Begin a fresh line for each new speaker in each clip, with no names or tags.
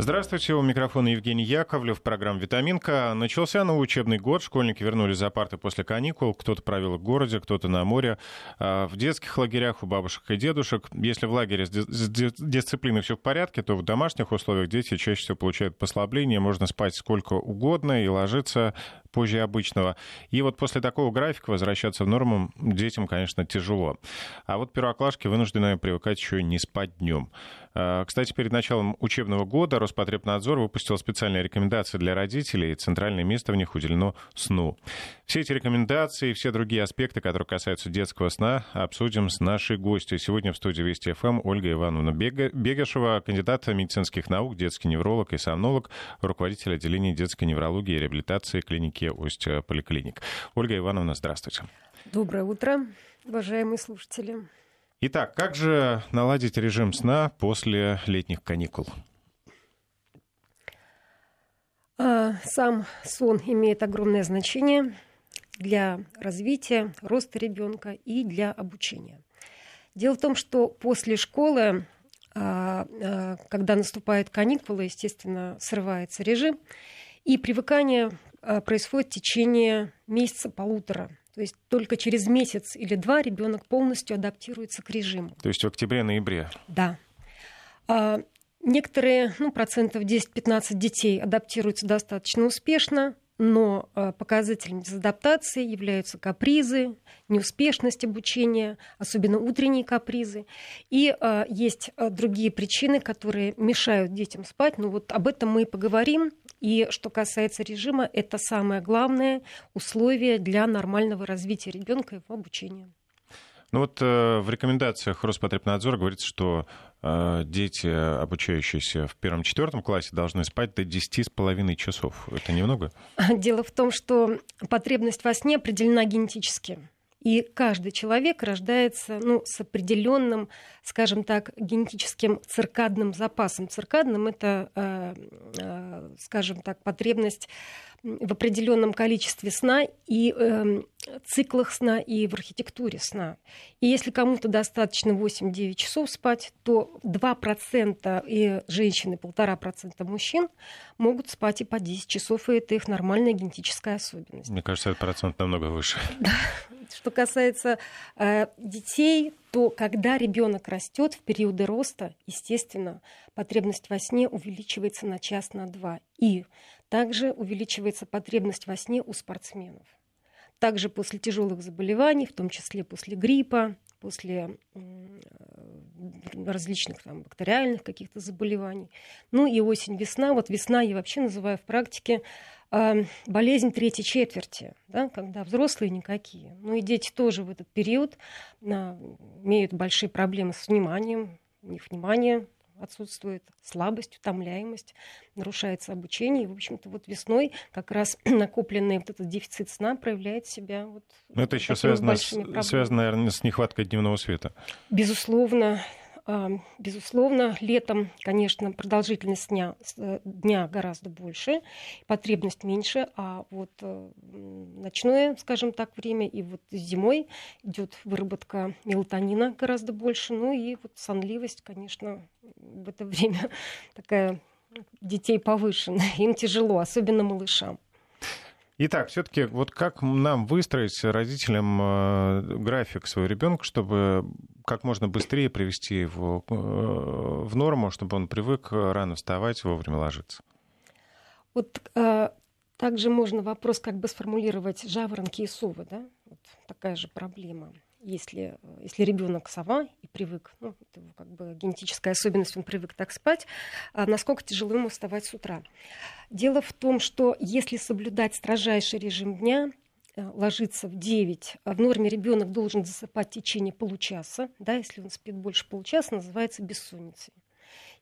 Здравствуйте, у микрофона Евгений Яковлев, программа «Витаминка». Начался новый учебный год, школьники вернулись за парты после каникул, кто-то провел в городе, кто-то на море, а, в детских лагерях у бабушек и дедушек. Если в лагере с дисциплиной все в порядке, то в домашних условиях дети чаще всего получают послабление, можно спать сколько угодно и ложиться позже обычного. И вот после такого графика возвращаться в норму детям, конечно, тяжело. А вот первоклашки вынуждены привыкать еще не спать днем. А, кстати, перед началом учебного года Роспотребнадзор выпустил специальные рекомендации для родителей, и центральное место в них уделено сну. Все эти рекомендации и все другие аспекты, которые касаются детского сна, обсудим с нашей гостью. Сегодня в студии Вести ФМ Ольга Ивановна Бегашева, кандидат медицинских наук, детский невролог и сомнолог, руководитель отделения детской неврологии и реабилитации клиники Ость Поликлиник. Ольга Ивановна, здравствуйте.
Доброе утро, уважаемые слушатели.
Итак, как же наладить режим сна после летних каникул?
А, сам сон имеет огромное значение для развития, роста ребенка и для обучения. Дело в том, что после школы, а, а, когда наступают каникулы, естественно, срывается режим, и привыкание происходит в течение месяца-полутора. То есть только через месяц или два ребенок полностью адаптируется к режиму.
То есть в октябре-ноябре?
Да. А, некоторые, ну, процентов 10-15 детей адаптируются достаточно успешно, но а, показателем дезадаптации являются капризы, неуспешность обучения, особенно утренние капризы. И а, есть другие причины, которые мешают детям спать. Но вот об этом мы и поговорим. И что касается режима, это самое главное условие для нормального развития ребенка и его обучения.
Ну вот э, в рекомендациях Роспотребнадзора говорится, что э, дети, обучающиеся в первом-четвертом классе, должны спать до 10,5 часов. Это немного?
Дело в том, что потребность во сне определена генетически. И каждый человек рождается ну, с определенным, скажем так, генетическим циркадным запасом. Циркадным это, э, э, скажем так, потребность в определенном количестве сна и э, циклах сна и в архитектуре сна. И если кому-то достаточно 8-9 часов спать, то 2% и женщины, 1,5% мужчин могут спать и по 10 часов, и это их нормальная генетическая особенность.
Мне кажется, этот процент намного выше.
Да. Что касается э, детей, то когда ребенок растет в периоды роста, естественно, потребность во сне увеличивается на час на два. И также увеличивается потребность во сне у спортсменов. Также после тяжелых заболеваний, в том числе после гриппа, после различных там, бактериальных каких-то заболеваний. Ну и осень-весна. Вот весна я вообще называю в практике болезнь третьей четверти, да, когда взрослые никакие. Ну и дети тоже в этот период э, имеют большие проблемы с вниманием, у них внимание отсутствует слабость, утомляемость, нарушается обучение. И, в общем-то, вот весной как раз накопленный вот этот дефицит сна проявляет себя. Вот
Но это еще связано, с, связано, наверное, с нехваткой дневного света.
Безусловно. Безусловно, летом, конечно, продолжительность дня, э, дня гораздо больше, потребность меньше, а вот э, ночное, скажем так, время и вот зимой идет выработка мелатонина гораздо больше, ну и вот сонливость, конечно, в это время такая детей повышенная, им тяжело, особенно малышам.
Итак, все-таки вот как нам выстроить родителям э, график своего ребенка, чтобы как можно быстрее привести его э, в норму, чтобы он привык рано вставать, вовремя ложиться?
Вот э, также можно вопрос как бы сформулировать жаворонки и совы, да? Вот такая же проблема если, если ребенок сова и привык, ну, это как бы генетическая особенность, он привык так спать, а насколько тяжело ему вставать с утра. Дело в том, что если соблюдать строжайший режим дня, э, ложиться в 9, а в норме ребенок должен засыпать в течение получаса, да, если он спит больше получаса, называется бессонницей.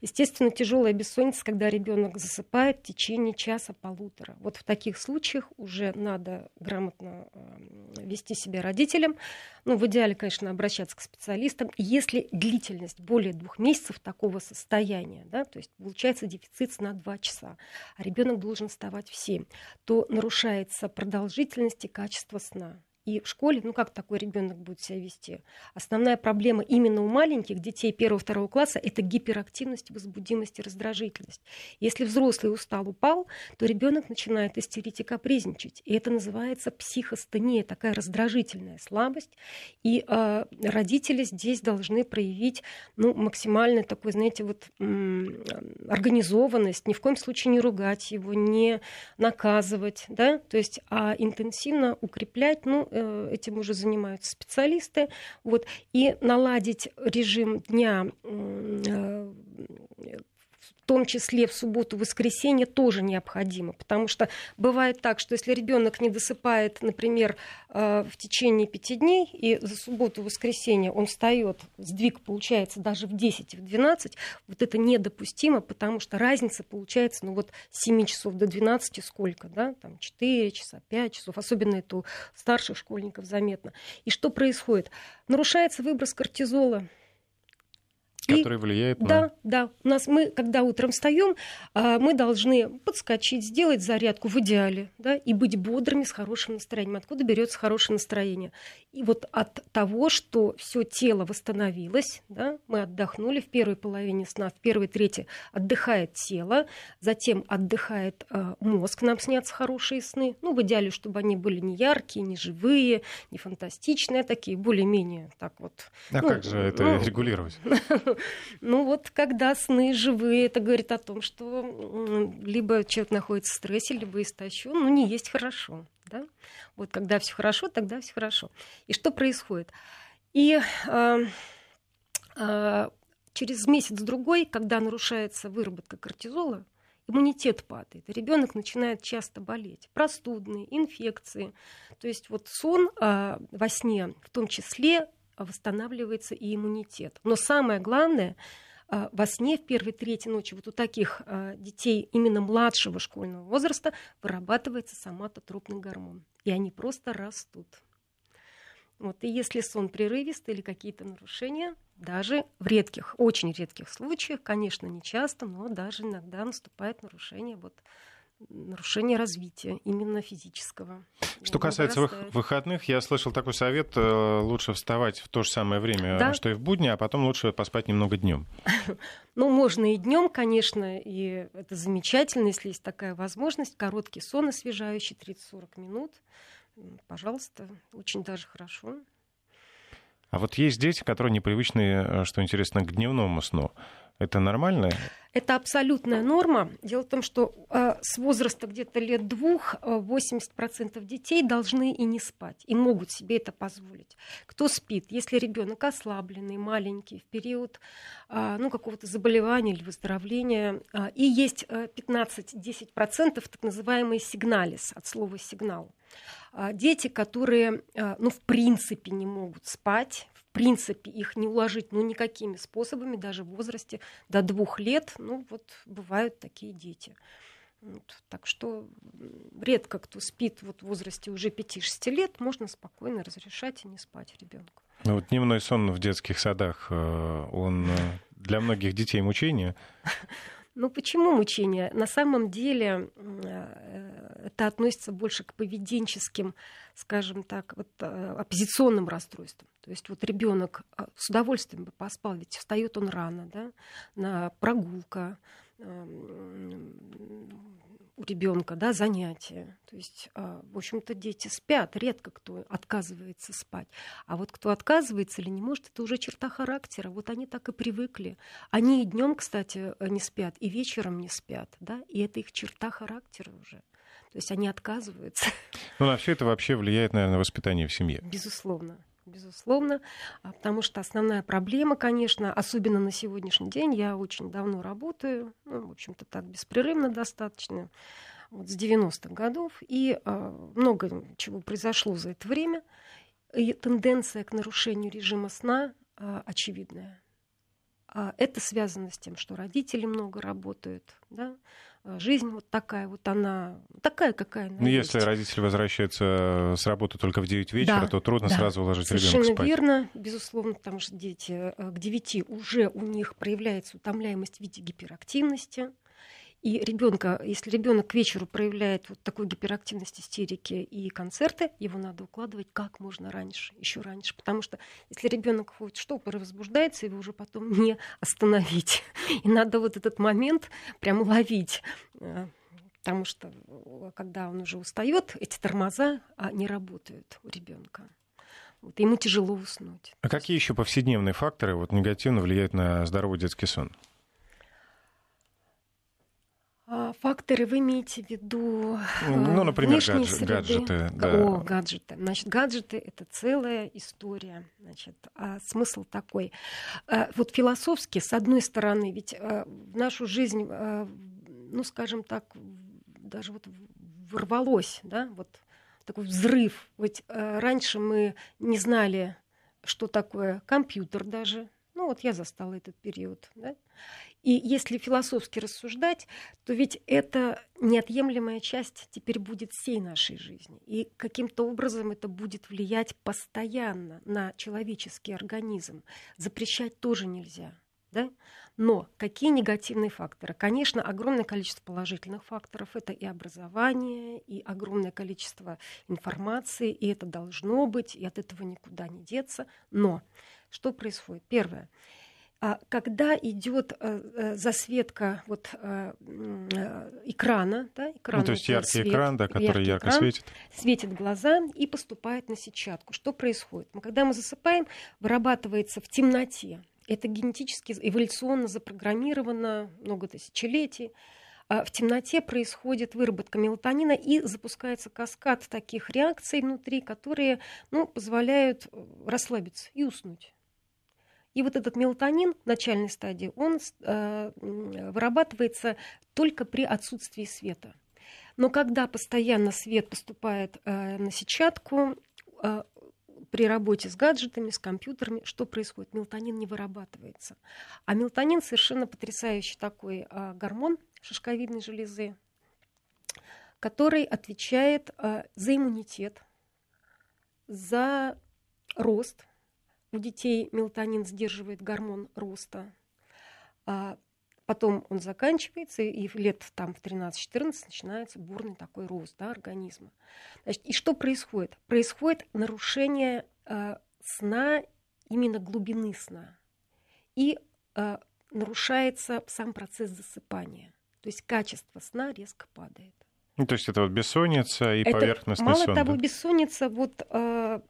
Естественно, тяжелая бессонница, когда ребенок засыпает в течение часа-полутора. Вот в таких случаях уже надо грамотно эм, вести себя родителям. Ну, в идеале, конечно, обращаться к специалистам. Если длительность более двух месяцев такого состояния, да, то есть получается дефицит на 2 часа, а ребенок должен вставать в 7, то нарушается продолжительность и качество сна. И в школе, ну как такой ребенок будет себя вести? Основная проблема именно у маленьких детей первого-второго класса это гиперактивность, возбудимость и раздражительность. Если взрослый устал, упал, то ребенок начинает истерить и капризничать. И это называется психостения, такая раздражительная слабость. И э, родители здесь должны проявить ну, максимально такой, знаете, вот организованность, ни в коем случае не ругать его, не наказывать, да, то есть а интенсивно укреплять, ну, этим уже занимаются специалисты, вот, и наладить режим дня э, том числе в субботу, воскресенье, тоже необходимо. Потому что бывает так, что если ребенок не досыпает, например, э, в течение пяти дней, и за субботу, воскресенье он встает, сдвиг получается даже в 10 и в 12, вот это недопустимо, потому что разница получается, ну вот с 7 часов до 12 сколько, да, там 4 часа, 5 часов, особенно это у старших школьников заметно. И что происходит? Нарушается выброс кортизола,
Который и, влияет на...
Да, да. У нас мы, когда утром встаем, а, мы должны подскочить, сделать зарядку в идеале, да, и быть бодрыми, с хорошим настроением. Откуда берется хорошее настроение? И вот от того, что все тело восстановилось, да, мы отдохнули в первой половине сна, в первой трети отдыхает тело, затем отдыхает э, мозг, нам снятся хорошие сны. Ну, в идеале, чтобы они были не яркие, не живые, не фантастичные, а такие более-менее так вот.
А
ну,
как же это ну, регулировать?
Ну вот когда сны живые, это говорит о том, что либо человек находится в стрессе, либо истощен, ну не есть хорошо. Да? Вот когда все хорошо, тогда все хорошо. И что происходит? И э, э, через месяц-другой, когда нарушается выработка кортизола, иммунитет падает, ребенок начинает часто болеть. Простудные, инфекции. То есть вот сон э, во сне в том числе восстанавливается и иммунитет. Но самое главное, а, во сне в первой трети ночи вот у таких а, детей именно младшего школьного возраста вырабатывается соматотропный гормон. И они просто растут. Вот, и если сон прерывистый или какие-то нарушения, даже в редких, очень редких случаях, конечно, не часто, но даже иногда наступает нарушение вот, нарушение развития именно физического.
Что касается вырастает. выходных, я слышал такой совет, э, лучше вставать в то же самое время, да? что и в будни, а потом лучше поспать немного днем.
Ну, можно и днем, конечно, и это замечательно, если есть такая возможность. Короткий сон освежающий, 30-40 минут. Пожалуйста, очень даже хорошо.
А вот есть дети, которые непривычны, э, что интересно, к дневному сну. Это нормально?
Это абсолютная норма. Дело в том, что э, с возраста где-то лет двух 80% э, детей должны и не спать, и могут себе это позволить. Кто спит? Если ребенок ослабленный, маленький, в период э, ну, какого-то заболевания или выздоровления, э, и есть 15-10% так называемый сигналис, от слова сигнал. Э, дети, которые, э, ну, в принципе не могут спать, принципе их не уложить ну, никакими способами, даже в возрасте до двух лет. Ну, вот бывают такие дети. Вот, так что редко кто спит вот в возрасте уже 5-6 лет, можно спокойно разрешать и не спать ребенку.
Ну, вот дневной сон в детских садах, э, он э, для многих детей мучение.
Ну почему мучение? На самом деле э, это относится больше к поведенческим, скажем так, вот, э, оппозиционным расстройствам. То есть вот ребенок а, с удовольствием бы поспал, ведь встает он рано, да, на прогулка, у ребенка, да, занятия. То есть, а, в общем-то, дети спят, редко кто отказывается спать. А вот кто отказывается или не может, это уже черта характера. Вот они так и привыкли. Они и днем, кстати, не спят, и вечером не спят, да, и это их черта характера уже. То есть они отказываются.
Ну, на все это вообще влияет, наверное, на воспитание в семье.
Безусловно безусловно, а, потому что основная проблема, конечно, особенно на сегодняшний день, я очень давно работаю, ну, в общем-то, так беспрерывно достаточно, вот с 90-х годов, и э, много чего произошло за это время, и тенденция к нарушению режима сна э, очевидная. Это связано с тем, что родители много работают, да, жизнь вот такая вот она, такая, какая она
Ну, если родители возвращаются с работы только в 9 вечера, да, то трудно да, сразу уложить ребенка спать.
Совершенно верно, безусловно, потому что дети э, к 9 уже у них проявляется утомляемость в виде гиперактивности, И ребенка, если ребенок к вечеру проявляет вот такую гиперактивность истерики и концерты, его надо укладывать как можно раньше, еще раньше. Потому что если ребенок хоть штопор возбуждается, его уже потом не остановить. И надо вот этот момент прям ловить. Э, потому что когда он уже устает, эти тормоза а, не работают у ребенка. Вот, ему тяжело уснуть.
А какие еще повседневные факторы вот, негативно влияют на здоровый детский сон?
А, факторы вы имеете в виду
ну, например, гадж- гаджеты.
Да. О, гаджеты. Значит, гаджеты — это целая история. Значит, а смысл такой. А, вот философски, с одной стороны, ведь а, в нашу жизнь, а, ну, скажем так, даже вот ворвалось, да, вот такой взрыв. Ведь раньше мы не знали, что такое компьютер даже. Ну вот я застала этот период. Да? И если философски рассуждать, то ведь это неотъемлемая часть теперь будет всей нашей жизни. И каким-то образом это будет влиять постоянно на человеческий организм. Запрещать тоже нельзя. Да? Но какие негативные факторы? Конечно, огромное количество положительных факторов. Это и образование, и огромное количество информации, и это должно быть, и от этого никуда не деться. Но что происходит? Первое. А когда идет э, э, засветка вот, э, экрана, да,
экрана ну, то есть яркий свет, экран, да, который ярко экран, светит,
светит глаза и поступает на сетчатку. Что происходит? Когда мы засыпаем, вырабатывается в темноте это генетически, эволюционно запрограммировано много тысячелетий. А в темноте происходит выработка мелатонина и запускается каскад таких реакций внутри, которые ну, позволяют расслабиться и уснуть. И вот этот мелатонин в начальной стадии, он э, вырабатывается только при отсутствии света. Но когда постоянно свет поступает э, на сетчатку, э, при работе с гаджетами, с компьютерами, что происходит? Мелатонин не вырабатывается. А мелатонин совершенно потрясающий такой а, гормон шишковидной железы, который отвечает а, за иммунитет, за рост. У детей мелатонин сдерживает гормон роста. А, Потом он заканчивается, и лет там в 13-14 начинается бурный такой рост да, организма. Значит, и что происходит? Происходит нарушение э, сна, именно глубины сна. И э, нарушается сам процесс засыпания. То есть качество сна резко падает.
Ну, то есть это вот бессонница и
это,
поверхностный
мало
сон.
Мало того,
да?
бессонница, вот э,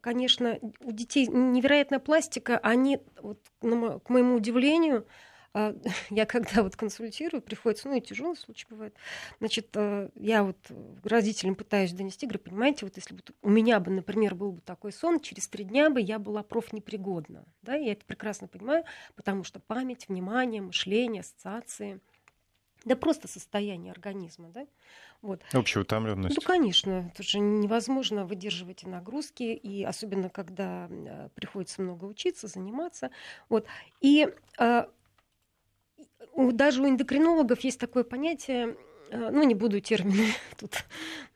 конечно, у детей невероятная пластика, они, вот, к моему удивлению, а, я когда вот консультирую, приходится, ну и тяжелый случай бывает, значит, э, я вот родителям пытаюсь донести, говорю, понимаете, вот если бы у меня бы, например, был бы такой сон, через три дня бы я была профнепригодна, да, я это прекрасно понимаю, потому что память, внимание, мышление, ассоциации, да просто состояние организма, да,
вот. Общая утомленность.
Ну, конечно, это же невозможно выдерживать и нагрузки, и особенно когда приходится много учиться, заниматься, вот, и а, даже у эндокринологов есть такое понятие, э, ну, не буду термины тут,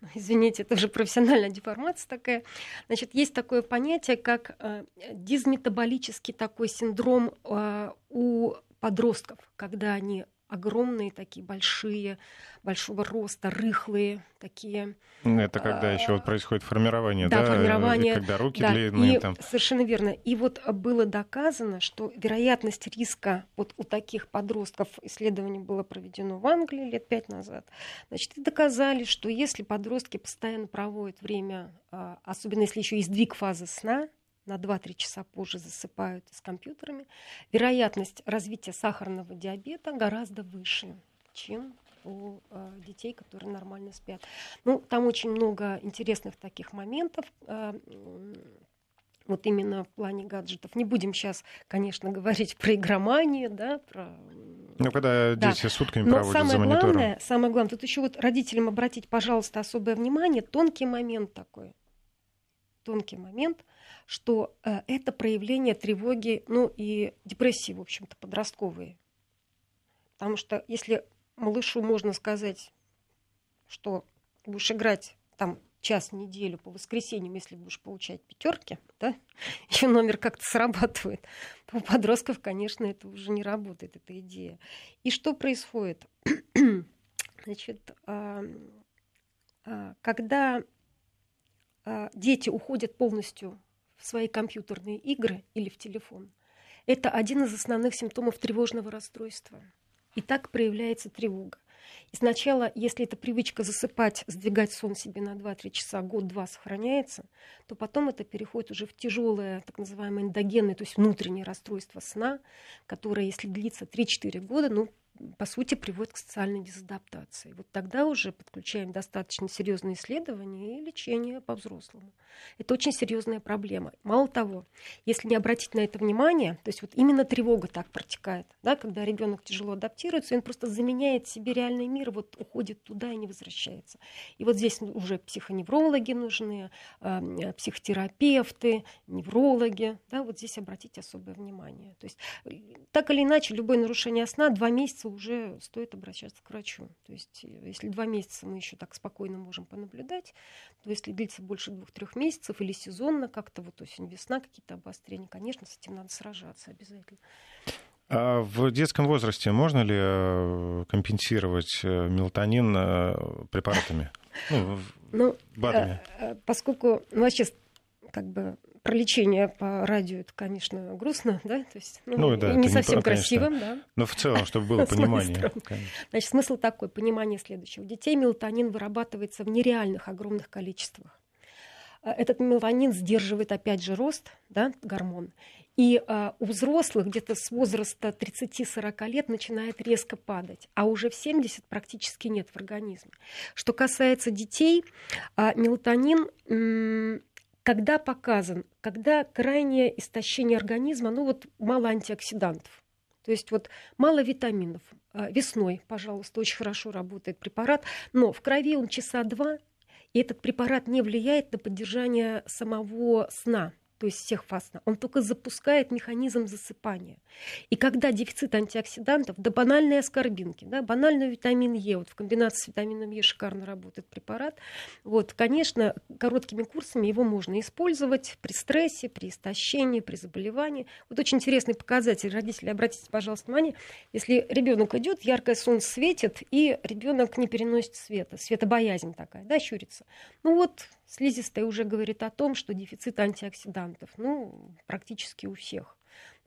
извините, это уже профессиональная деформация такая. Значит, есть такое понятие, как э, дизметаболический такой синдром э, у подростков, когда они огромные такие большие, большого роста, рыхлые такие.
Это когда а, еще вот происходит формирование, да,
да? формирование,
когда руки да, длинные
и,
там.
Совершенно верно. И вот было доказано, что вероятность риска вот у таких подростков, исследование было проведено в Англии лет пять назад, значит, и доказали, что если подростки постоянно проводят время, а, особенно если еще есть сдвиг фазы сна, на 2-3 часа позже засыпают с компьютерами, вероятность развития сахарного диабета гораздо выше, чем у э, детей, которые нормально спят. Ну, там очень много интересных таких моментов. Э, вот именно в плане гаджетов. Не будем сейчас, конечно, говорить про игроманию, да, про...
Ну, когда да. дети сутками Но проводят
самое
за монитором.
Главное, самое главное, тут еще вот родителям обратить, пожалуйста, особое внимание, тонкий момент такой. Тонкий момент – что э, это проявление тревоги, ну и депрессии, в общем-то, подростковые. Потому что если малышу можно сказать, что будешь играть там час в неделю по воскресеньям, если будешь получать пятерки, да, еще номер как-то срабатывает, у подростков, конечно, это уже не работает, эта идея. И что происходит? Значит, а, а, когда а, дети уходят полностью в свои компьютерные игры или в телефон, это один из основных симптомов тревожного расстройства. И так проявляется тревога. И сначала, если эта привычка засыпать, сдвигать сон себе на 2-3 часа, год-два сохраняется, то потом это переходит уже в тяжелое, так называемое эндогенное, то есть внутреннее расстройство сна, которое, если длится 3-4 года, ну, по сути, приводит к социальной дезадаптации. Вот тогда уже подключаем достаточно серьезные исследования и лечение по-взрослому. Это очень серьезная проблема. Мало того, если не обратить на это внимание, то есть вот именно тревога так протекает, да, когда ребенок тяжело адаптируется, он просто заменяет себе реальный мир, вот уходит туда и не возвращается. И вот здесь уже психоневрологи нужны, э, психотерапевты, неврологи, да, вот здесь обратить особое внимание. То есть э, так или иначе, любое нарушение сна два месяца уже стоит обращаться к врачу. То есть э, если два месяца мы еще так спокойно можем понаблюдать, то если длится больше двух-трех месяцев или сезонно, как-то вот осень-весна, какие-то обострения, конечно, с этим надо сражаться обязательно.
А в детском возрасте можно ли э, компенсировать э, мелатонин препаратами?
Ну, ну поскольку ну, вообще как бы про лечение по радио это, конечно, грустно, да, то есть ну, ну, да, не совсем не, красиво, да.
Но в целом, чтобы было понимание.
Значит, смысл такой, понимание следующего. У детей мелатонин вырабатывается в нереальных огромных количествах. Э, этот мелатонин сдерживает, опять же, рост, да, гормон. И а, у взрослых где-то с возраста 30-40 лет начинает резко падать, а уже в 70 практически нет в организме. Что касается детей, а, мелатонин когда показан, когда крайнее истощение организма, ну вот мало антиоксидантов, то есть вот мало витаминов. А, весной, пожалуйста, очень хорошо работает препарат, но в крови он часа два, и этот препарат не влияет на поддержание самого сна то есть всех фаз он только запускает механизм засыпания. И когда дефицит антиоксидантов, да банальные аскорбинки, да, банальный витамин Е, вот в комбинации с витамином Е шикарно работает препарат, вот, конечно, короткими курсами его можно использовать при стрессе, при истощении, при заболевании. Вот очень интересный показатель. Родители, обратите, пожалуйста, внимание, если ребенок идет, яркое солнце светит, и ребенок не переносит света, светобоязнь такая, да, щурится. Ну вот Слизистая уже говорит о том, что дефицит антиоксидантов, ну, практически у всех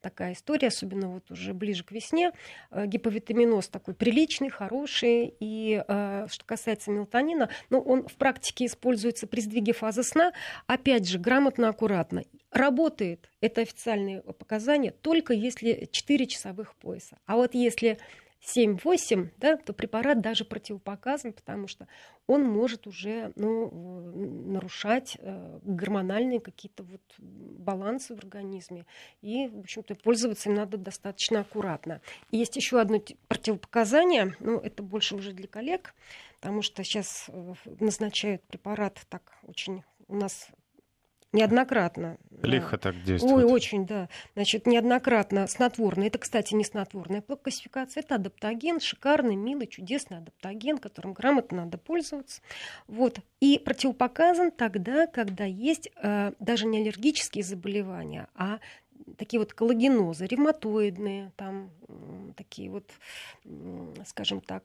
такая история, особенно вот уже ближе к весне. Э, гиповитаминоз такой приличный, хороший. И э, что касается мелатонина, ну, он в практике используется при сдвиге фазы сна. Опять же, грамотно, аккуратно. Работает, это официальные показания, только если 4 часовых пояса. А вот если 7-8, да, то препарат даже противопоказан, потому что он может уже ну, нарушать э, гормональные какие-то вот балансы в организме. И, в общем-то, пользоваться им надо достаточно аккуратно. И есть еще одно противопоказание, ну, это больше уже для коллег, потому что сейчас э, назначают препарат так очень у нас Неоднократно.
Лихо так действует.
Ой, очень, да. Значит, неоднократно снотворное. Это, кстати, не снотворная классификация. Это адаптоген, шикарный, милый, чудесный адаптоген, которым грамотно надо пользоваться. Вот. И противопоказан тогда, когда есть э, даже не аллергические заболевания, а такие вот коллагенозы, ревматоидные, там такие вот, скажем так,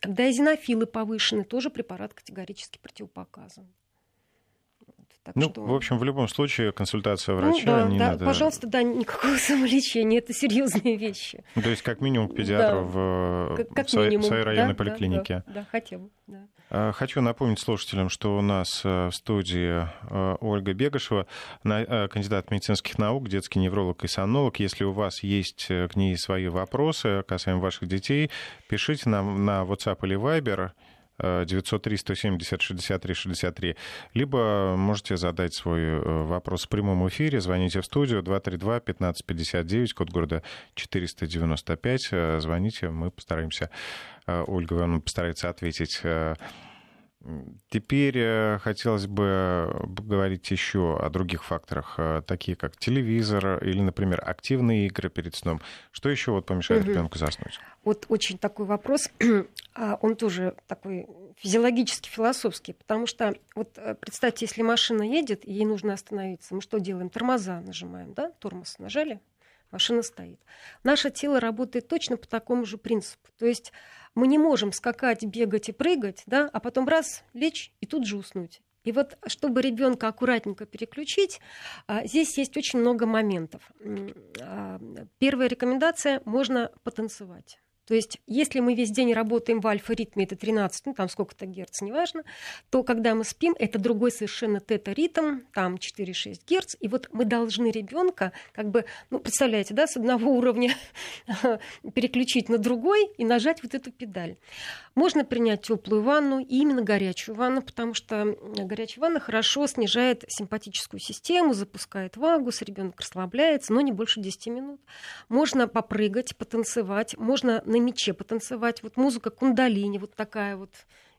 когда эзинофилы повышены, тоже препарат категорически противопоказан.
Так ну, что... в общем, в любом случае консультация ну врача ну, да, не
да,
надо...
Пожалуйста, да, никакого самолечения, это серьезные вещи.
Ну, то есть как минимум к педиатру да, в, как, как своей, минимум, своей районной да, поликлинике.
Да, да, да, хотя бы, да.
Хочу напомнить слушателям, что у нас э, в студии э, Ольга Бегашева, э, кандидат медицинских наук, детский невролог и сонолог. Если у вас есть к ней свои вопросы касаемо ваших детей, пишите нам на WhatsApp или Viber 903-170-63-63, либо можете задать свой э, вопрос в прямом эфире, звоните в студию 232-1559, код города 495, э, звоните, мы постараемся, э, Ольга вам постарается ответить. Теперь хотелось бы поговорить еще о других факторах, такие как телевизор или, например, активные игры перед сном. Что еще вот помешает угу. ребенку заснуть?
Вот очень такой вопрос. А он тоже такой физиологически философский, потому что вот э, представьте, если машина едет, и ей нужно остановиться, мы что делаем? Тормоза нажимаем, да? Тормоз нажали, машина стоит. Наше тело работает точно по такому же принципу. То есть мы не можем скакать, бегать и прыгать, да, а потом раз лечь и тут же уснуть. И вот, чтобы ребенка аккуратненько переключить, а, здесь есть очень много моментов. А, первая рекомендация – можно потанцевать. То есть, если мы весь день работаем в альфа-ритме, это 13, ну там сколько-то герц, неважно, то когда мы спим, это другой совершенно тета-ритм, там 4-6 герц, и вот мы должны ребенка, как бы, ну, представляете, да, с одного уровня переключить на другой и нажать вот эту педаль. Можно принять теплую ванну, и именно горячую ванну, потому что горячая ванна хорошо снижает симпатическую систему, запускает вагус, ребенок расслабляется, но не больше 10 минут. Можно попрыгать, потанцевать, можно на мече потанцевать. Вот музыка кундалини, вот такая вот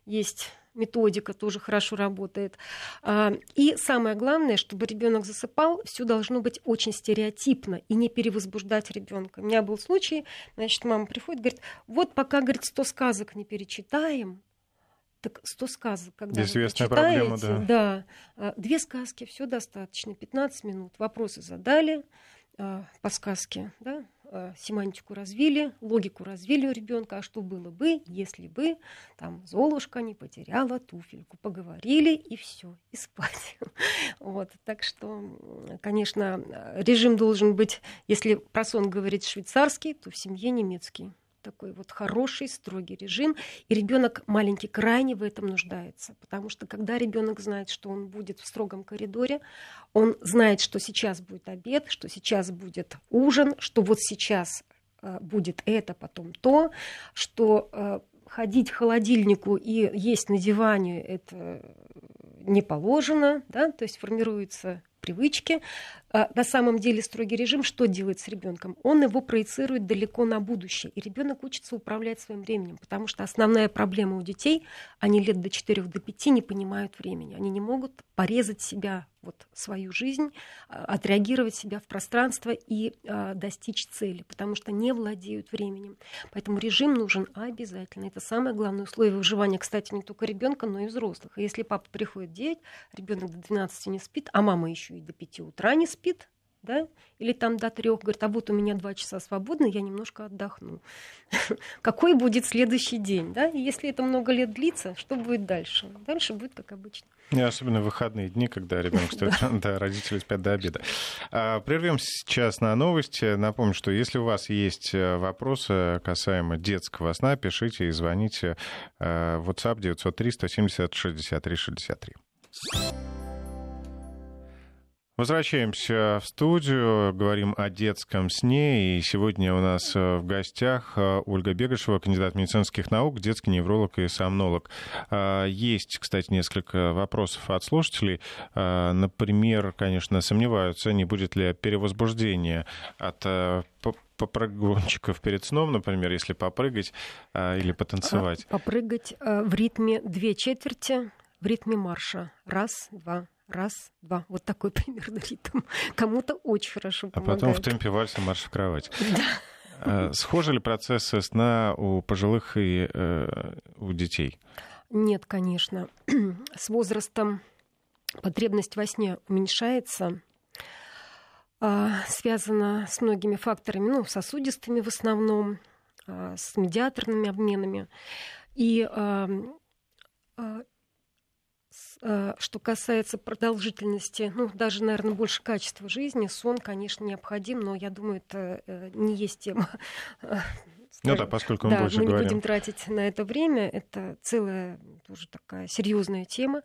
есть методика тоже хорошо работает. А, и самое главное, чтобы ребенок засыпал, все должно быть очень стереотипно и не перевозбуждать ребенка. У меня был случай, значит, мама приходит, говорит, вот пока, говорит, сто сказок не перечитаем, так сто сказок, когда
Известная
вы
проблема, да.
да, а, две сказки, все достаточно, 15 минут, вопросы задали а, по сказке, да, семантику развили, логику развили у ребенка, а что было бы, если бы там Золушка не потеряла туфельку, поговорили и все, и спать. Вот, так что, конечно, режим должен быть, если про сон говорить швейцарский, то в семье немецкий такой вот хороший, строгий режим, и ребенок маленький крайне в этом нуждается, потому что когда ребенок знает, что он будет в строгом коридоре, он знает, что сейчас будет обед, что сейчас будет ужин, что вот сейчас э, будет это, потом то, что э, ходить к холодильнику и есть на диване это не положено, да, то есть формируется привычки. А, на самом деле строгий режим что делает с ребенком? Он его проецирует далеко на будущее, и ребенок учится управлять своим временем, потому что основная проблема у детей, они лет до 4 до 5 не понимают времени, они не могут порезать себя вот свою жизнь, а, отреагировать себя в пространство и а, достичь цели, потому что не владеют временем. Поэтому режим нужен обязательно. Это самое главное условие выживания, кстати, не только ребенка, но и взрослых. И если папа приходит в 9, ребенок до 12 не спит, а мама еще и до 5 утра не спит, да, или там до трех, говорит, а вот у меня два часа свободны, я немножко отдохну. Какой будет следующий день, да? И если это много лет длится, что будет дальше? Дальше будет как обычно.
И особенно в выходные дни, когда ребенок стоит, да, родители спят до обеда. А, прервемся сейчас на новости. Напомню, что если у вас есть э, вопросы касаемо детского сна, пишите и звоните э, в WhatsApp 903 170 63 63. Возвращаемся в студию, говорим о детском сне. И сегодня у нас э, в гостях э, Ольга Бегашева, кандидат медицинских наук, детский невролог и сомнолог. А, есть, кстати, несколько вопросов от слушателей. А, например, конечно, сомневаются, не будет ли перевозбуждения от э, попрыгунчиков перед сном, например, если попрыгать а, или потанцевать?
Попрыгать в ритме две четверти, в ритме марша. Раз, два, раз, два. Вот такой примерно ритм. Кому-то очень хорошо помогает.
А потом в темпе вальса марш в кровать. Да. А, схожи ли процессы сна у пожилых и э, у детей?
Нет, конечно. С возрастом потребность во сне уменьшается. А, связана с многими факторами, ну, сосудистыми в основном, а, с медиаторными обменами. И что касается продолжительности, ну, даже, наверное, больше качества жизни, сон, конечно, необходим, но я думаю, это э, не есть тема.
Ну да, поскольку мы
да,
больше
мы
говорим.
не будем тратить на это время. Это целая тоже такая серьезная тема.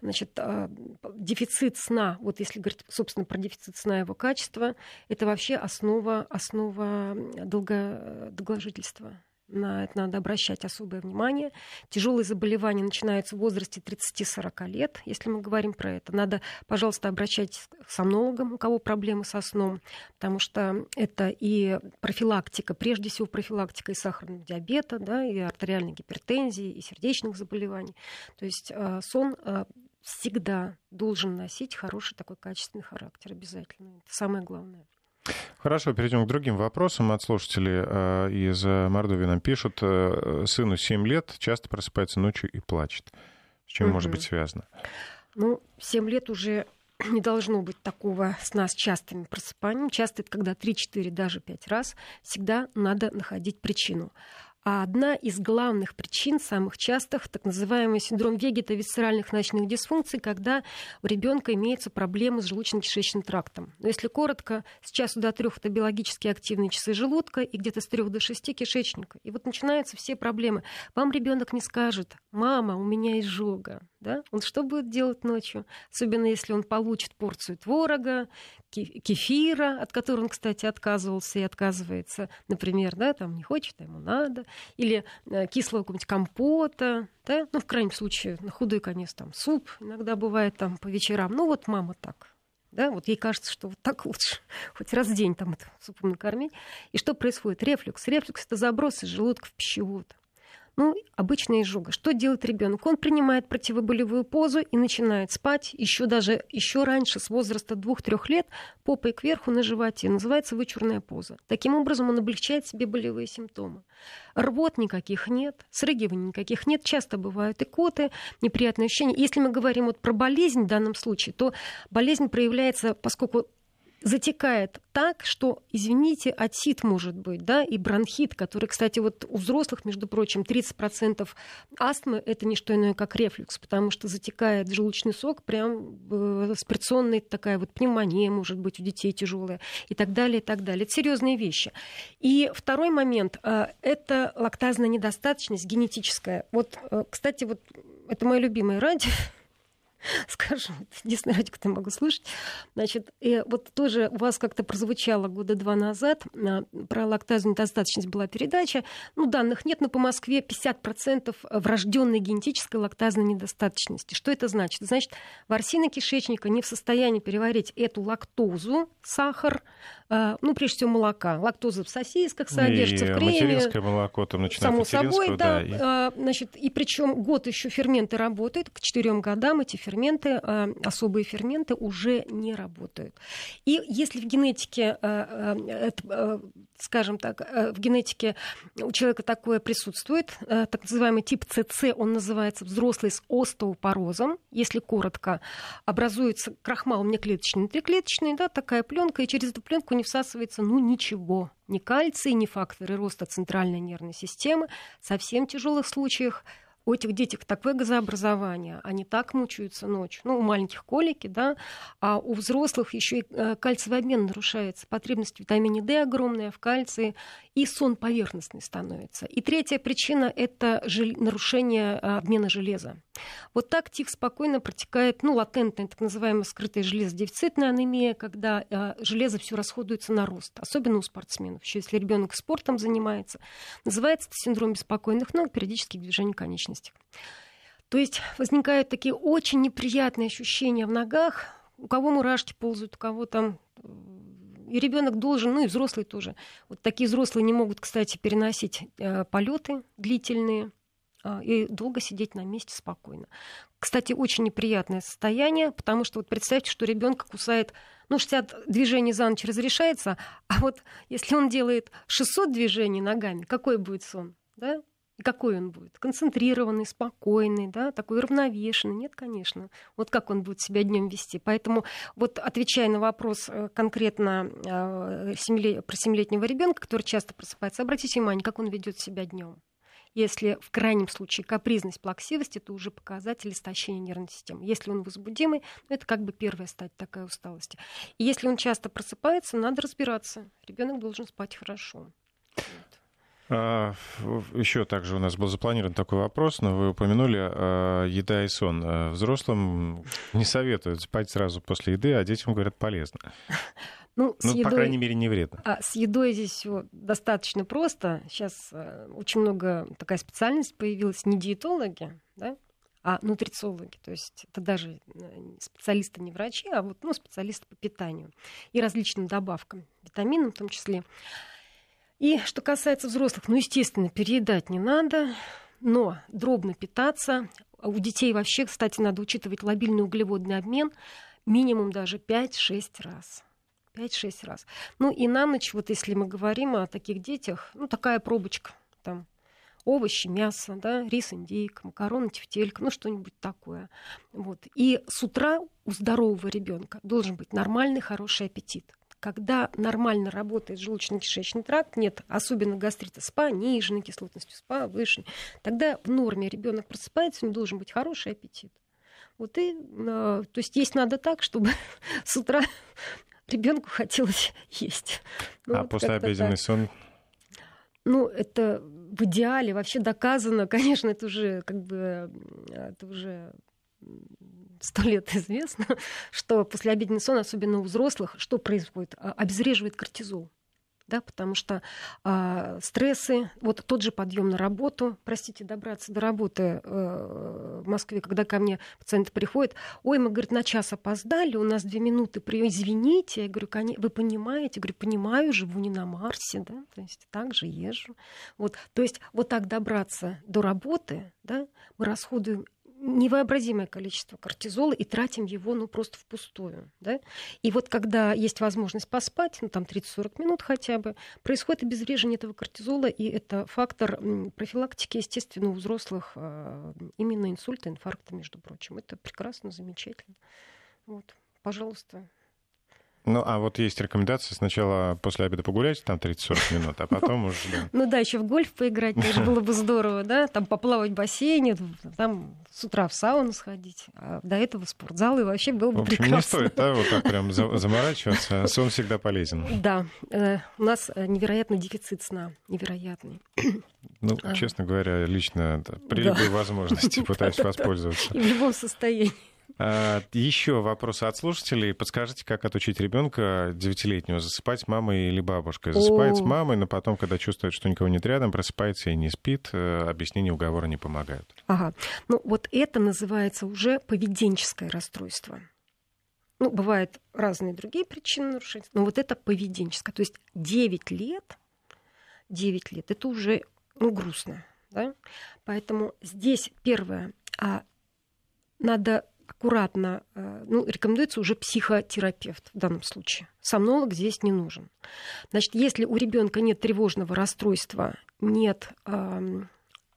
Значит, а, дефицит сна, вот если говорить, собственно, про дефицит сна и его качества, это вообще основа, основа долго, долгожительства на это надо обращать особое внимание. Тяжелые заболевания начинаются в возрасте 30-40 лет, если мы говорим про это. Надо, пожалуйста, обращайтесь к сомнологам, у кого проблемы со сном, потому что это и профилактика, прежде всего профилактика и сахарного диабета, да, и артериальной гипертензии, и сердечных заболеваний. То есть э, сон э, всегда должен носить хороший такой качественный характер обязательно. Это самое главное.
Хорошо, перейдем к другим вопросам. От слушателей э, из Мордовии нам пишут, э, сыну 7 лет, часто просыпается ночью и плачет. С чем угу. может быть связано?
Ну, 7 лет уже не должно быть такого сна с частыми просыпаниями. Часто это когда 3-4, даже 5 раз. Всегда надо находить причину. А одна из главных причин, самых частых, так называемый синдром вегето-висцеральных ночных дисфункций, когда у ребенка имеются проблемы с желудочно-кишечным трактом. Но если коротко, с часу до трех это биологически активные часы желудка и где-то с трех до шести кишечника. И вот начинаются все проблемы. Вам ребенок не скажет, мама, у меня изжога. Да? Он что будет делать ночью? Особенно если он получит порцию творога, кефира, от которого он, кстати, отказывался и отказывается, например, да, там не хочет, а ему надо, или э, кислого какого-нибудь компота, да, ну, в крайнем случае, на худой конец там суп иногда бывает там по вечерам. Ну, вот мама так, да, вот ей кажется, что вот так лучше, хоть раз в день там это супом накормить. И что происходит? Рефлюкс. Рефлюкс — это заброс из желудка в пищевод. Ну, обычная изжога. Что делает ребенок? Он принимает противоболевую позу и начинает спать еще даже еще раньше, с возраста 2-3 лет, попой кверху на животе. Называется вычурная поза. Таким образом, он облегчает себе болевые симптомы. Рвот никаких нет, срыгиваний никаких нет. Часто бывают икоты, неприятные ощущения. Если мы говорим вот про болезнь в данном случае, то болезнь проявляется, поскольку затекает так, что, извините, отсид может быть, да, и бронхит, который, кстати, вот у взрослых, между прочим, 30% астмы — это не что иное, как рефлюкс, потому что затекает желудочный сок, прям э, такая вот пневмония, может быть, у детей тяжелая, и так далее, и так далее. Это серьезные вещи. И второй момент э, — это лактазная недостаточность генетическая. Вот, э, кстати, вот это мое любимое радио, скажем, единственное радио, я могу слышать. Значит, и вот тоже у вас как-то прозвучало года два назад, а, про лактазную недостаточность была передача. Ну, данных нет, но по Москве 50% врожденной генетической лактазной недостаточности. Что это значит? Значит, ворсины кишечника не в состоянии переварить эту лактозу, сахар, а, ну, прежде всего, молока. Лактоза в сосисках содержится, и в креме.
материнское молоко, там, начиная
Само собой, да. да и... А, значит, и причем год еще ферменты работают, к четырем годам эти ферменты, а, особые ферменты уже не работают. И если в генетике, скажем так, в генетике у человека такое присутствует, так называемый тип ЦЦ, он называется взрослый с остеопорозом, если коротко, образуется крахмал внеклеточный, внутриклеточный, да, такая пленка, и через эту пленку не всасывается ну ничего. Ни кальций, ни факторы роста центральной нервной системы. Совсем тяжелых случаях у этих деток такое газообразование, они так мучаются ночью. Ну, у маленьких колики, да, а у взрослых еще и э, кальциевый обмен нарушается, потребность в витамине D огромная, в кальции, и сон поверхностный становится. И третья причина — это нарушение э, обмена железа. Вот так тихо, спокойно протекает, ну, латентная, так называемая скрытая железодефицитная анемия, когда э, железо все расходуется на рост, особенно у спортсменов. Еще если ребенок спортом занимается, называется это синдром беспокойных ног, периодических движений конечностей. То есть возникают такие очень неприятные ощущения в ногах, у кого мурашки ползают, у кого там и ребенок должен, ну и взрослый тоже. Вот такие взрослые не могут, кстати, переносить э, полеты длительные и долго сидеть на месте спокойно. Кстати, очень неприятное состояние, потому что вот представьте, что ребенка кусает, ну, 60 движений за ночь разрешается, а вот если он делает 600 движений ногами, какой будет сон? Да? И какой он будет? Концентрированный, спокойный, да, такой равновешенный? Нет, конечно. Вот как он будет себя днем вести. Поэтому вот отвечая на вопрос э, конкретно э, про семилетнего ребенка, который часто просыпается, обратите внимание, как он ведет себя днем. Если в крайнем случае капризность, плаксивость, это уже показатель истощения нервной системы. Если он возбудимый, ну, это как бы первая стадия такая усталости. И если он часто просыпается, надо разбираться. Ребенок должен спать хорошо. Вот.
А, еще также у нас был запланирован такой вопрос, но вы упомянули а, еда и сон. А, взрослым не советуют спать сразу после еды, а детям говорят полезно. Ну, ну едой, по крайней мере, не вредно.
А, с едой здесь все достаточно просто. Сейчас а, очень много такая специальность появилась, не диетологи, да, а нутрициологи. То есть это даже э, специалисты не врачи, а вот ну, специалисты по питанию и различным добавкам, витаминам в том числе. И что касается взрослых, ну, естественно, переедать не надо, но дробно питаться. У детей вообще, кстати, надо учитывать лобильный углеводный обмен минимум даже 5-6 раз. 5-6 раз. Ну и на ночь, вот если мы говорим о таких детях, ну такая пробочка, там овощи, мясо, да, рис, индейка, макароны, тефтелька, ну что-нибудь такое. Вот. И с утра у здорового ребенка должен быть нормальный, хороший аппетит когда нормально работает желудочно-кишечный тракт, нет особенно гастрита с пониженной кислотностью, с повышенной, тогда в норме ребенок просыпается, у него должен быть хороший аппетит. Вот и, э, то есть есть надо так, чтобы с утра ребенку хотелось есть.
Ну, а вот послеобеденный сон?
Ну, это в идеале вообще доказано, конечно, это уже как бы это уже сто лет известно, что послеобеденный сон, особенно у взрослых, что происходит? А, обезвреживает кортизол. Да, потому что а, стрессы, вот тот же подъем на работу, простите, добраться до работы э, в Москве, когда ко мне пациенты приходят, ой, мы, говорит, на час опоздали, у нас две минуты, при... извините, я говорю, вы понимаете, я говорю, понимаю, живу не на Марсе, да, то есть так же езжу. Вот, то есть вот так добраться до работы, да, мы расходуем невообразимое количество кортизола и тратим его ну, просто впустую. Да? И вот когда есть возможность поспать, ну, там 30-40 минут хотя бы, происходит обезвреживание этого кортизола, и это фактор профилактики, естественно, у взрослых а, именно инсульта, инфаркта, между прочим. Это прекрасно, замечательно. Вот, пожалуйста,
ну, а вот есть рекомендация сначала после обеда погулять, там 30-40 минут, а потом уже...
Ну да, еще в гольф поиграть тоже было бы здорово, да, там поплавать в бассейне, там с утра в сауну сходить, а до этого в спортзал, и вообще было бы прекрасно.
не стоит, да, вот так прям заморачиваться, сон всегда полезен.
Да, э, у нас э, невероятный дефицит сна, невероятный.
Ну, а. честно говоря, лично при любой возможности пытаюсь воспользоваться.
И в любом состоянии.
А, еще вопросы от слушателей. Подскажите, как отучить ребенка девятилетнего засыпать мамой или бабушкой? Засыпает с мамой, но потом, когда чувствует, что никого нет рядом, просыпается и не спит. Э, объяснения уговора не помогают.
Ага. Ну, вот это называется уже поведенческое расстройство. Ну, бывают разные другие причины нарушения, но вот это поведенческое. То есть 9 лет, 9 лет, это уже, ну, грустно, да? Поэтому здесь первое, а надо аккуратно, э, ну, рекомендуется уже психотерапевт в данном случае. Сомнолог здесь не нужен. Значит, если у ребенка нет тревожного расстройства, нет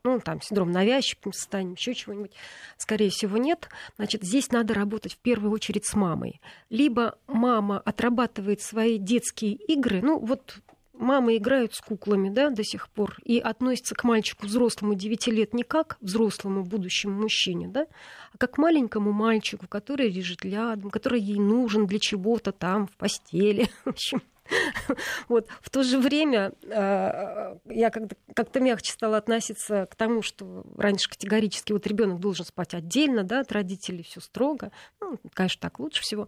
ну, там, синдром навязчивым состоянием, еще чего-нибудь, скорее всего, нет. Значит, здесь надо работать в первую очередь с мамой. Либо мама отрабатывает свои детские игры, ну, вот мамы играют с куклами, да, до сих пор, и относятся к мальчику взрослому 9 лет не как взрослому будущему мужчине, да, а как маленькому мальчику, который лежит рядом, который ей нужен для чего-то там в постели. В общем, Вот. В то же время а, я как-то мягче стала относиться к тому, что раньше категорически вот ребенок должен спать отдельно, да, от родителей все строго. Ну, конечно, так лучше всего.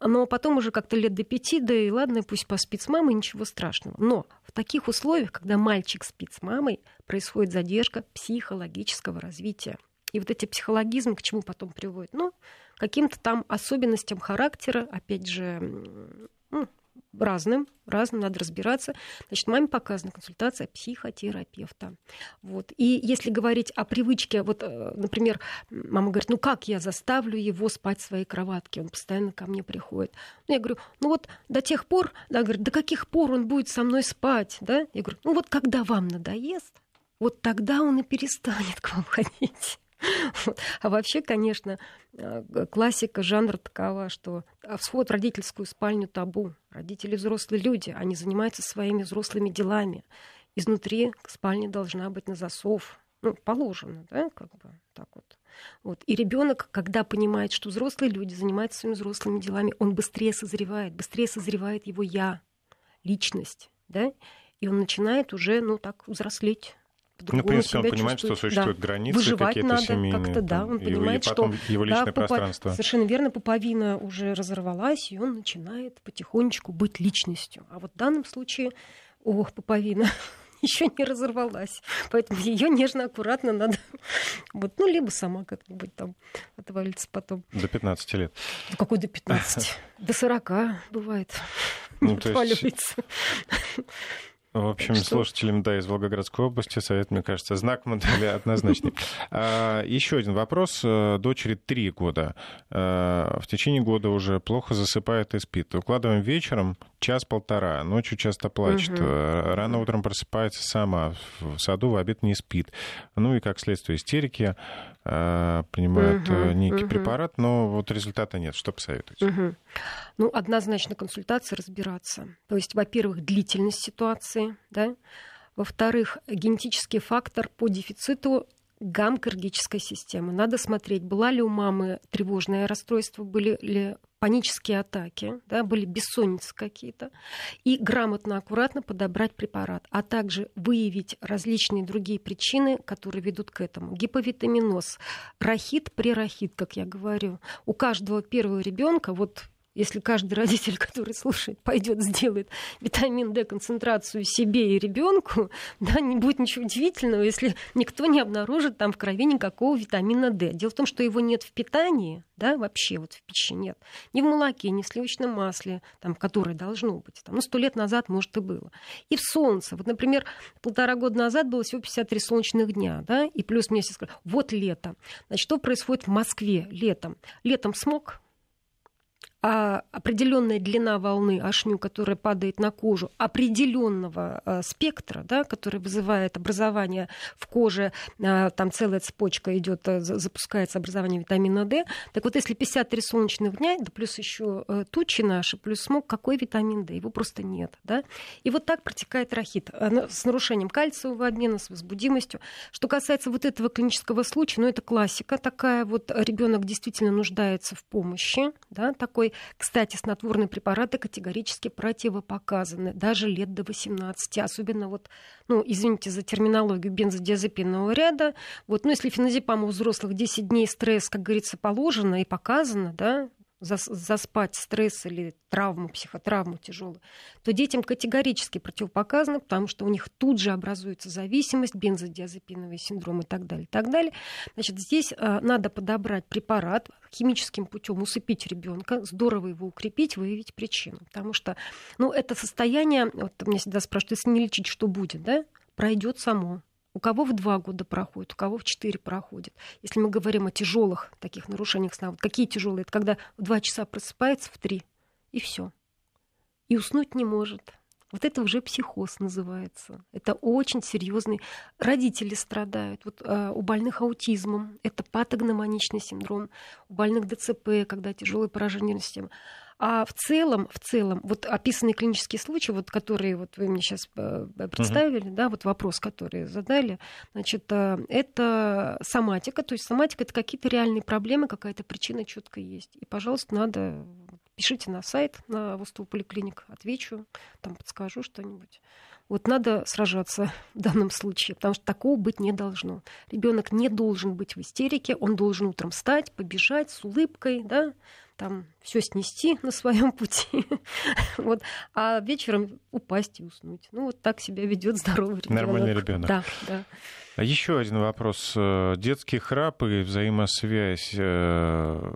Но потом уже как-то лет до пяти, да и ладно, пусть поспит с мамой, ничего страшного. Но в таких условиях, когда мальчик спит с мамой, происходит задержка психологического развития. И вот эти психологизмы к чему потом приводят? Ну, каким-то там особенностям характера, опять же, ну, разным, разным, надо разбираться. Значит, маме показана консультация психотерапевта. Вот. И если говорить о привычке, вот, э, например, мама говорит, ну как я заставлю его спать в своей кроватке, он постоянно ко мне приходит. Ну, я говорю, ну вот до тех пор, да, говорит, до каких пор он будет со мной спать, да? Я говорю, ну вот когда вам надоест, вот тогда он и перестанет к вам ходить. А вообще, конечно, э, классика жанра такова, что а, вход в родительскую спальню табу. Родители взрослые люди, они занимаются своими взрослыми делами. Изнутри спальня должна быть на засов. Ну, положено, да, как бы так вот. Вот. И ребенок, когда понимает, что взрослые люди занимаются своими взрослыми делами, он быстрее созревает, быстрее созревает его я, личность, да, и он начинает уже, ну, так взрослеть
ну, в принципе, он понимает, чувствует. что существуют да. границы
Выживать
какие-то
надо
семейные.
Как-то, да, он понимает, что
его личное да, пространство.
Совершенно верно, пуповина уже разорвалась, и он начинает потихонечку быть личностью. А вот в данном случае, ох, пуповина еще не разорвалась. Поэтому ее нежно, аккуратно надо. Вот, ну, либо сама как-нибудь там отвалится потом.
До 15 лет.
Ну, какой до 15? До 40 бывает. Ну, отваливается.
В общем, что... слушателям, да, из Волгоградской области совет, мне кажется, знак модели однозначный. А, еще один вопрос. Э, дочери три года. А, в течение года уже плохо засыпает и спит. Укладываем вечером час-полтора, ночью часто плачет, угу. рано утром просыпается сама, в саду в обед не спит. Ну и, как следствие, истерики, принимает угу, некий угу. препарат, но вот результата нет. Что посоветуете?
Угу. Ну, однозначно консультация разбираться. То есть, во-первых, длительность ситуации, да, во-вторых, генетический фактор по дефициту гамкардической системы. Надо смотреть, была ли у мамы тревожное расстройство, были ли панические атаки, да, были бессонницы какие-то, и грамотно, аккуратно подобрать препарат, а также выявить различные другие причины, которые ведут к этому. Гиповитаминоз, рахит, прерахит, как я говорю. У каждого первого ребенка вот если каждый родитель, который слушает, пойдет, сделает витамин D концентрацию себе и ребенку, да, не будет ничего удивительного, если никто не обнаружит там в крови никакого витамина D. Дело в том, что его нет в питании, да, вообще вот в пище нет. Ни в молоке, ни в сливочном масле, там, которое должно быть. Там, ну, сто лет назад, может, и было. И в солнце. Вот, например, полтора года назад было всего 53 солнечных дня, да, и плюс месяц. Вот лето. Значит, что происходит в Москве летом? Летом смог, а определенная длина волны ашню, которая падает на кожу, определенного а, спектра, да, который вызывает образование в коже, а, там целая цепочка идет, а, запускается образование витамина D. Так вот, если 53 солнечных дня, да плюс еще тучи наши, плюс смог, какой витамин D? Его просто нет. Да? И вот так протекает рахит с нарушением кальциевого обмена, с возбудимостью. Что касается вот этого клинического случая, ну это классика такая, вот ребенок действительно нуждается в помощи, да, такой кстати, снотворные препараты категорически противопоказаны, даже лет до 18, особенно вот, ну, извините за терминологию бензодиазепинного ряда. Вот, ну, если феназепам у взрослых 10 дней стресс, как говорится, положено и показано, да, заспать стресс или травму, психотравму тяжелую, то детям категорически противопоказано, потому что у них тут же образуется зависимость, бензодиазепиновый синдром и так далее. Так далее. Значит, здесь э, надо подобрать препарат, химическим путем усыпить ребенка, здорово его укрепить, выявить причину. Потому что ну, это состояние, вот меня всегда спрашивают, если не лечить, что будет, да? пройдет само. У кого в два года проходит, у кого в четыре проходит. Если мы говорим о тяжелых таких нарушениях сна, вот какие тяжелые? Это когда в два часа просыпается в три, и все. И уснуть не может. Вот это уже психоз называется. Это очень серьезный. Родители страдают. Вот, э, у больных аутизмом это патогномоничный синдром. У больных ДЦП, когда тяжелое поражение системы. А в целом, в целом, вот описанные клинические случаи, вот, которые вот вы мне сейчас э, представили, uh-huh. да, вот вопрос, который задали, значит, э, это соматика, то есть соматика это какие-то реальные проблемы, какая-то причина четко есть. И, пожалуйста, надо пишите на сайт на Восток поликлиник, отвечу, там подскажу что-нибудь. Вот надо сражаться в данном случае, потому что такого быть не должно. Ребенок не должен быть в истерике, он должен утром встать, побежать с улыбкой, да, там все снести на своем пути, вот, а вечером упасть и уснуть. Ну, вот так себя ведет здоровый ребенок.
Нормальный ребенок.
Да, да.
А еще один вопрос. Э, детский храп и взаимосвязь э,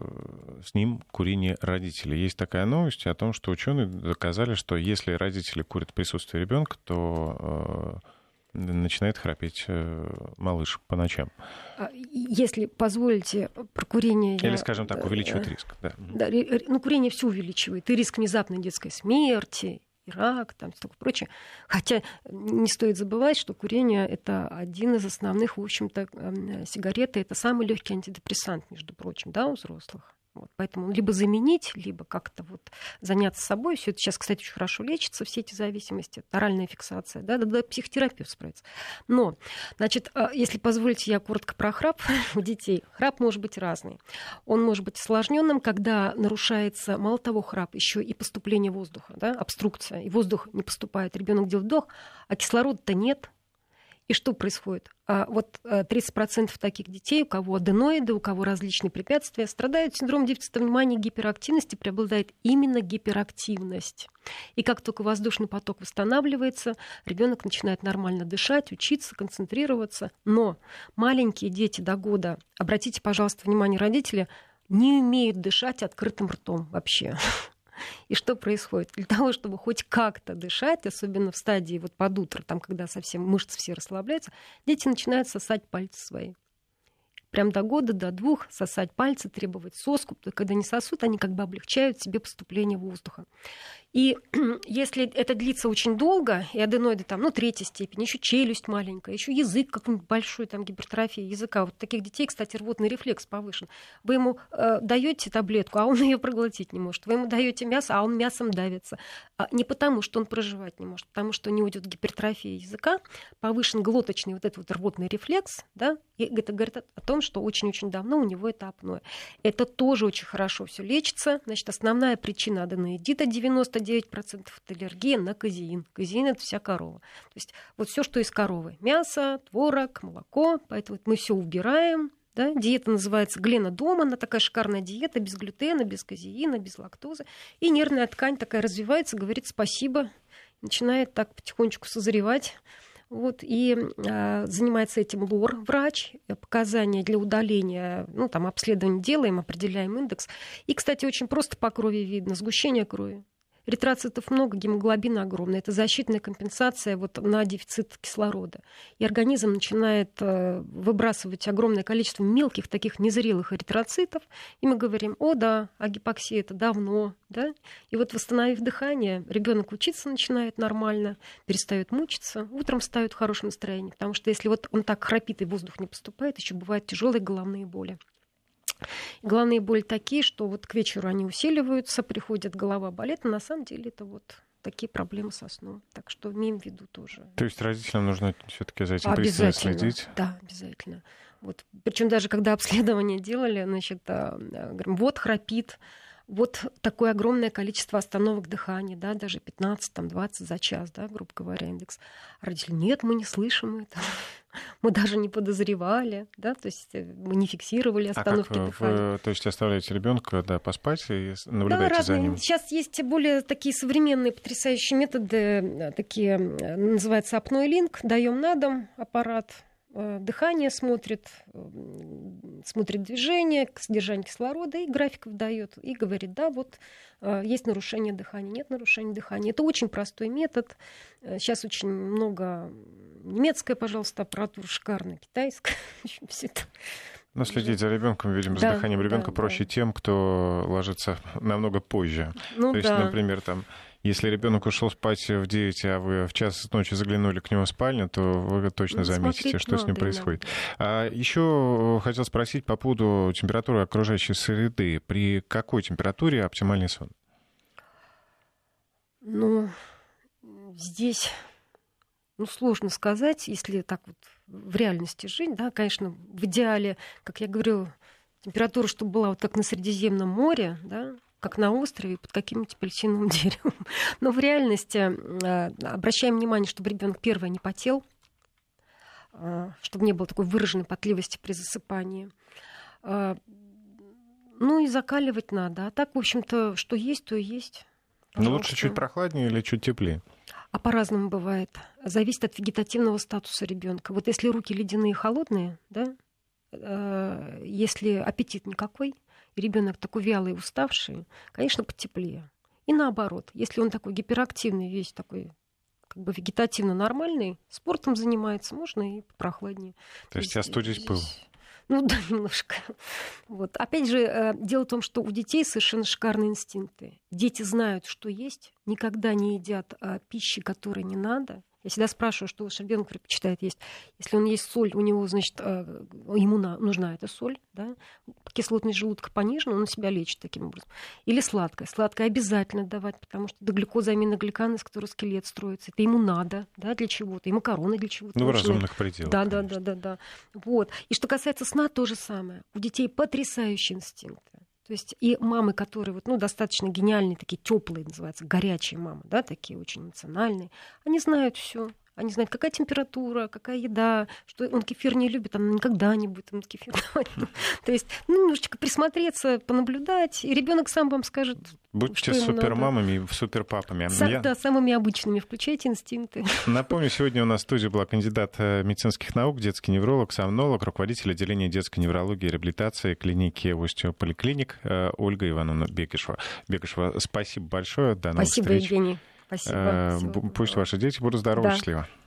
с ним курение родителей. Есть такая новость о том, что ученые доказали, что если родители курят в присутствии ребенка, то э, начинает храпеть э, малыш по ночам.
А, если позволите, про курение...
Или, скажем так, увеличивает риск. Да.
Да, ну, курение все увеличивает. И риск внезапной детской смерти, и рак, там, столько прочее. Хотя не стоит забывать, что курение — это один из основных, в общем-то, эм, сигареты — это самый легкий антидепрессант, между прочим, да, у взрослых. Вот, поэтому либо заменить, либо как-то вот заняться собой. Все это сейчас, кстати, очень хорошо лечится, все эти зависимости. Оральная фиксация, да, да, да, психотерапевт справится. Но, значит, а, если позволите, я коротко про храп у детей. Храп может быть разный. Он может быть осложненным, когда нарушается, мало того, храп, еще и поступление воздуха, да, обструкция, и воздух не поступает. Ребенок делает вдох, а кислорода-то нет, и что происходит? А вот 30% э, таких детей, у кого аденоиды, у кого различные препятствия, страдают синдромом дефицита внимания, гиперактивности, преобладает именно гиперактивность. И как только воздушный поток восстанавливается, ребенок начинает нормально дышать, учиться, концентрироваться. Но маленькие дети до года, обратите, пожалуйста, внимание родители, не умеют дышать открытым ртом вообще. И что происходит? Для того, чтобы хоть как-то дышать, особенно в стадии вот под утро, там, когда совсем мышцы все расслабляются, дети начинают сосать пальцы свои прям до года, до двух сосать пальцы, требовать соску. Когда не сосут, они как бы облегчают себе поступление воздуха. И если это длится очень долго, и аденоиды там, ну, третьей степени, еще челюсть маленькая, еще язык какой-нибудь большой, там, гипертрофия языка. Вот таких детей, кстати, рвотный рефлекс повышен. Вы ему э, даете таблетку, а он ее проглотить не может. Вы ему даете мясо, а он мясом давится. А не потому, что он проживать не может, потому что у него идет гипертрофия языка, повышен глоточный вот этот вот рвотный рефлекс, да, и это говорит о том, что очень-очень давно у него это апноэ. Это тоже очень хорошо все лечится. Значит, основная причина аденоидита 99% это аллергия на казеин. Казеин это вся корова. То есть вот все, что из коровы. Мясо, творог, молоко. Поэтому мы все убираем, да? Диета называется Глена дома, она такая шикарная диета, без глютена, без казеина, без лактозы. И нервная ткань такая развивается, говорит спасибо, начинает так потихонечку созревать. Вот, и э, занимается этим лор, врач, показания для удаления, ну, там, обследование делаем, определяем индекс. И, кстати, очень просто по крови видно, сгущение крови. Эритроцитов много, гемоглобина огромная. Это защитная компенсация вот на дефицит кислорода. И организм начинает э, выбрасывать огромное количество мелких таких незрелых эритроцитов. И мы говорим, о да, а гипоксия это давно. Да? И вот восстановив дыхание, ребенок учиться начинает нормально, перестает мучиться, утром ставит в хорошем настроении. Потому что если вот он так храпит и воздух не поступает, еще бывают тяжелые головные боли. Главные боли такие, что вот к вечеру они усиливаются, приходит голова болит, но на самом деле это вот такие проблемы со сном. Так что имеем в виду тоже.
То есть родителям нужно все-таки за этим пристально следить?
Да, обязательно. Вот. Причем даже когда обследование делали, значит, а, говорим, вот храпит, вот такое огромное количество остановок дыхания, да, даже 15-20 за час, да, грубо говоря, индекс. А родители, нет, мы не слышим это. Мы даже не подозревали, да, то есть э, мы не фиксировали остановки а
как
дыхания.
Вы, то есть оставляете ребенка, да, поспать и наблюдаете
да,
за ним?
Сейчас есть более такие современные потрясающие методы, э, такие называется апноэ линк, даем на дом аппарат, Э, дыхание смотрит, смотрит движение, содержание кислорода и графиков дает. И говорит, да, вот э, есть нарушение дыхания, нет нарушения дыхания. Это очень простой метод. Э, сейчас очень много немецкая, пожалуйста, аппаратура шикарная, китайская. Все это
но следить за ребенком, видимо, да, за дыханием ребенка да, проще да. тем, кто ложится намного позже. Ну, То есть, да. например, там если ребенок ушел спать в 9, а вы в час ночи заглянули к нему в спальню, то вы точно ну, заметите, что с ним происходит. А еще хотел спросить по поводу температуры окружающей среды. При какой температуре оптимальный сон?
Ну, здесь ну, сложно сказать, если так вот в реальности жить, да, конечно, в идеале, как я говорю, температура, чтобы была вот как на Средиземном море, да, как на острове под каким-нибудь апельсиновым деревом. Но в реальности э, обращаем внимание, чтобы ребенок первое не потел, э, чтобы не было такой выраженной потливости при засыпании. Э, ну и закаливать надо. А так, в общем-то, что есть, то и есть.
Ну лучше чуть прохладнее или чуть теплее?
А по-разному бывает. Зависит от вегетативного статуса ребенка. Вот если руки ледяные и холодные, да, если аппетит никакой, ребенок такой вялый, уставший, конечно, потеплее. И наоборот, если он такой гиперактивный, весь такой как бы вегетативно нормальный, спортом занимается, можно и прохладнее.
То, есть остудить пыл?
Ну да, немножко. Вот. Опять же, э, дело в том, что у детей совершенно шикарные инстинкты. Дети знают, что есть, никогда не едят а, пищи, которой не надо – я всегда спрашиваю, что ваш ребенок предпочитает есть. Если он есть соль, у него, значит, э, ему нужна эта соль, да? кислотность желудка понижена, он себя лечит таким образом. Или сладкое. Сладкое обязательно давать, потому что до глюкоза аминогликан, из которого скелет строится, это ему надо, да, для чего-то, и макароны для чего-то.
Ну, в разумных пределах.
Да, да, да, да, да. Вот. И что касается сна, то же самое. У детей потрясающие инстинкты. То есть и мамы, которые вот, ну, достаточно гениальные, такие теплые, называются, горячие мамы, да, такие очень эмоциональные, они знают все. Они знают, какая температура, какая еда, что он кефир не любит, она никогда не будет ему кефир давать. То есть ну, немножечко присмотреться, понаблюдать, и ребенок сам вам скажет,
Будьте супермамами и суперпапами.
Я... Да, самыми обычными. Включайте инстинкты.
Напомню, сегодня у нас в студии была кандидат э, медицинских наук, детский невролог, сомнолог, руководитель отделения детской неврологии и реабилитации клиники Остеополиклиник э, Ольга Ивановна Бекишева. Бекишева, спасибо большое. До новых
спасибо,
встреч.
Евгений. Спасибо.
Э, пусть ваши дети будут здоровы и да. счастливы.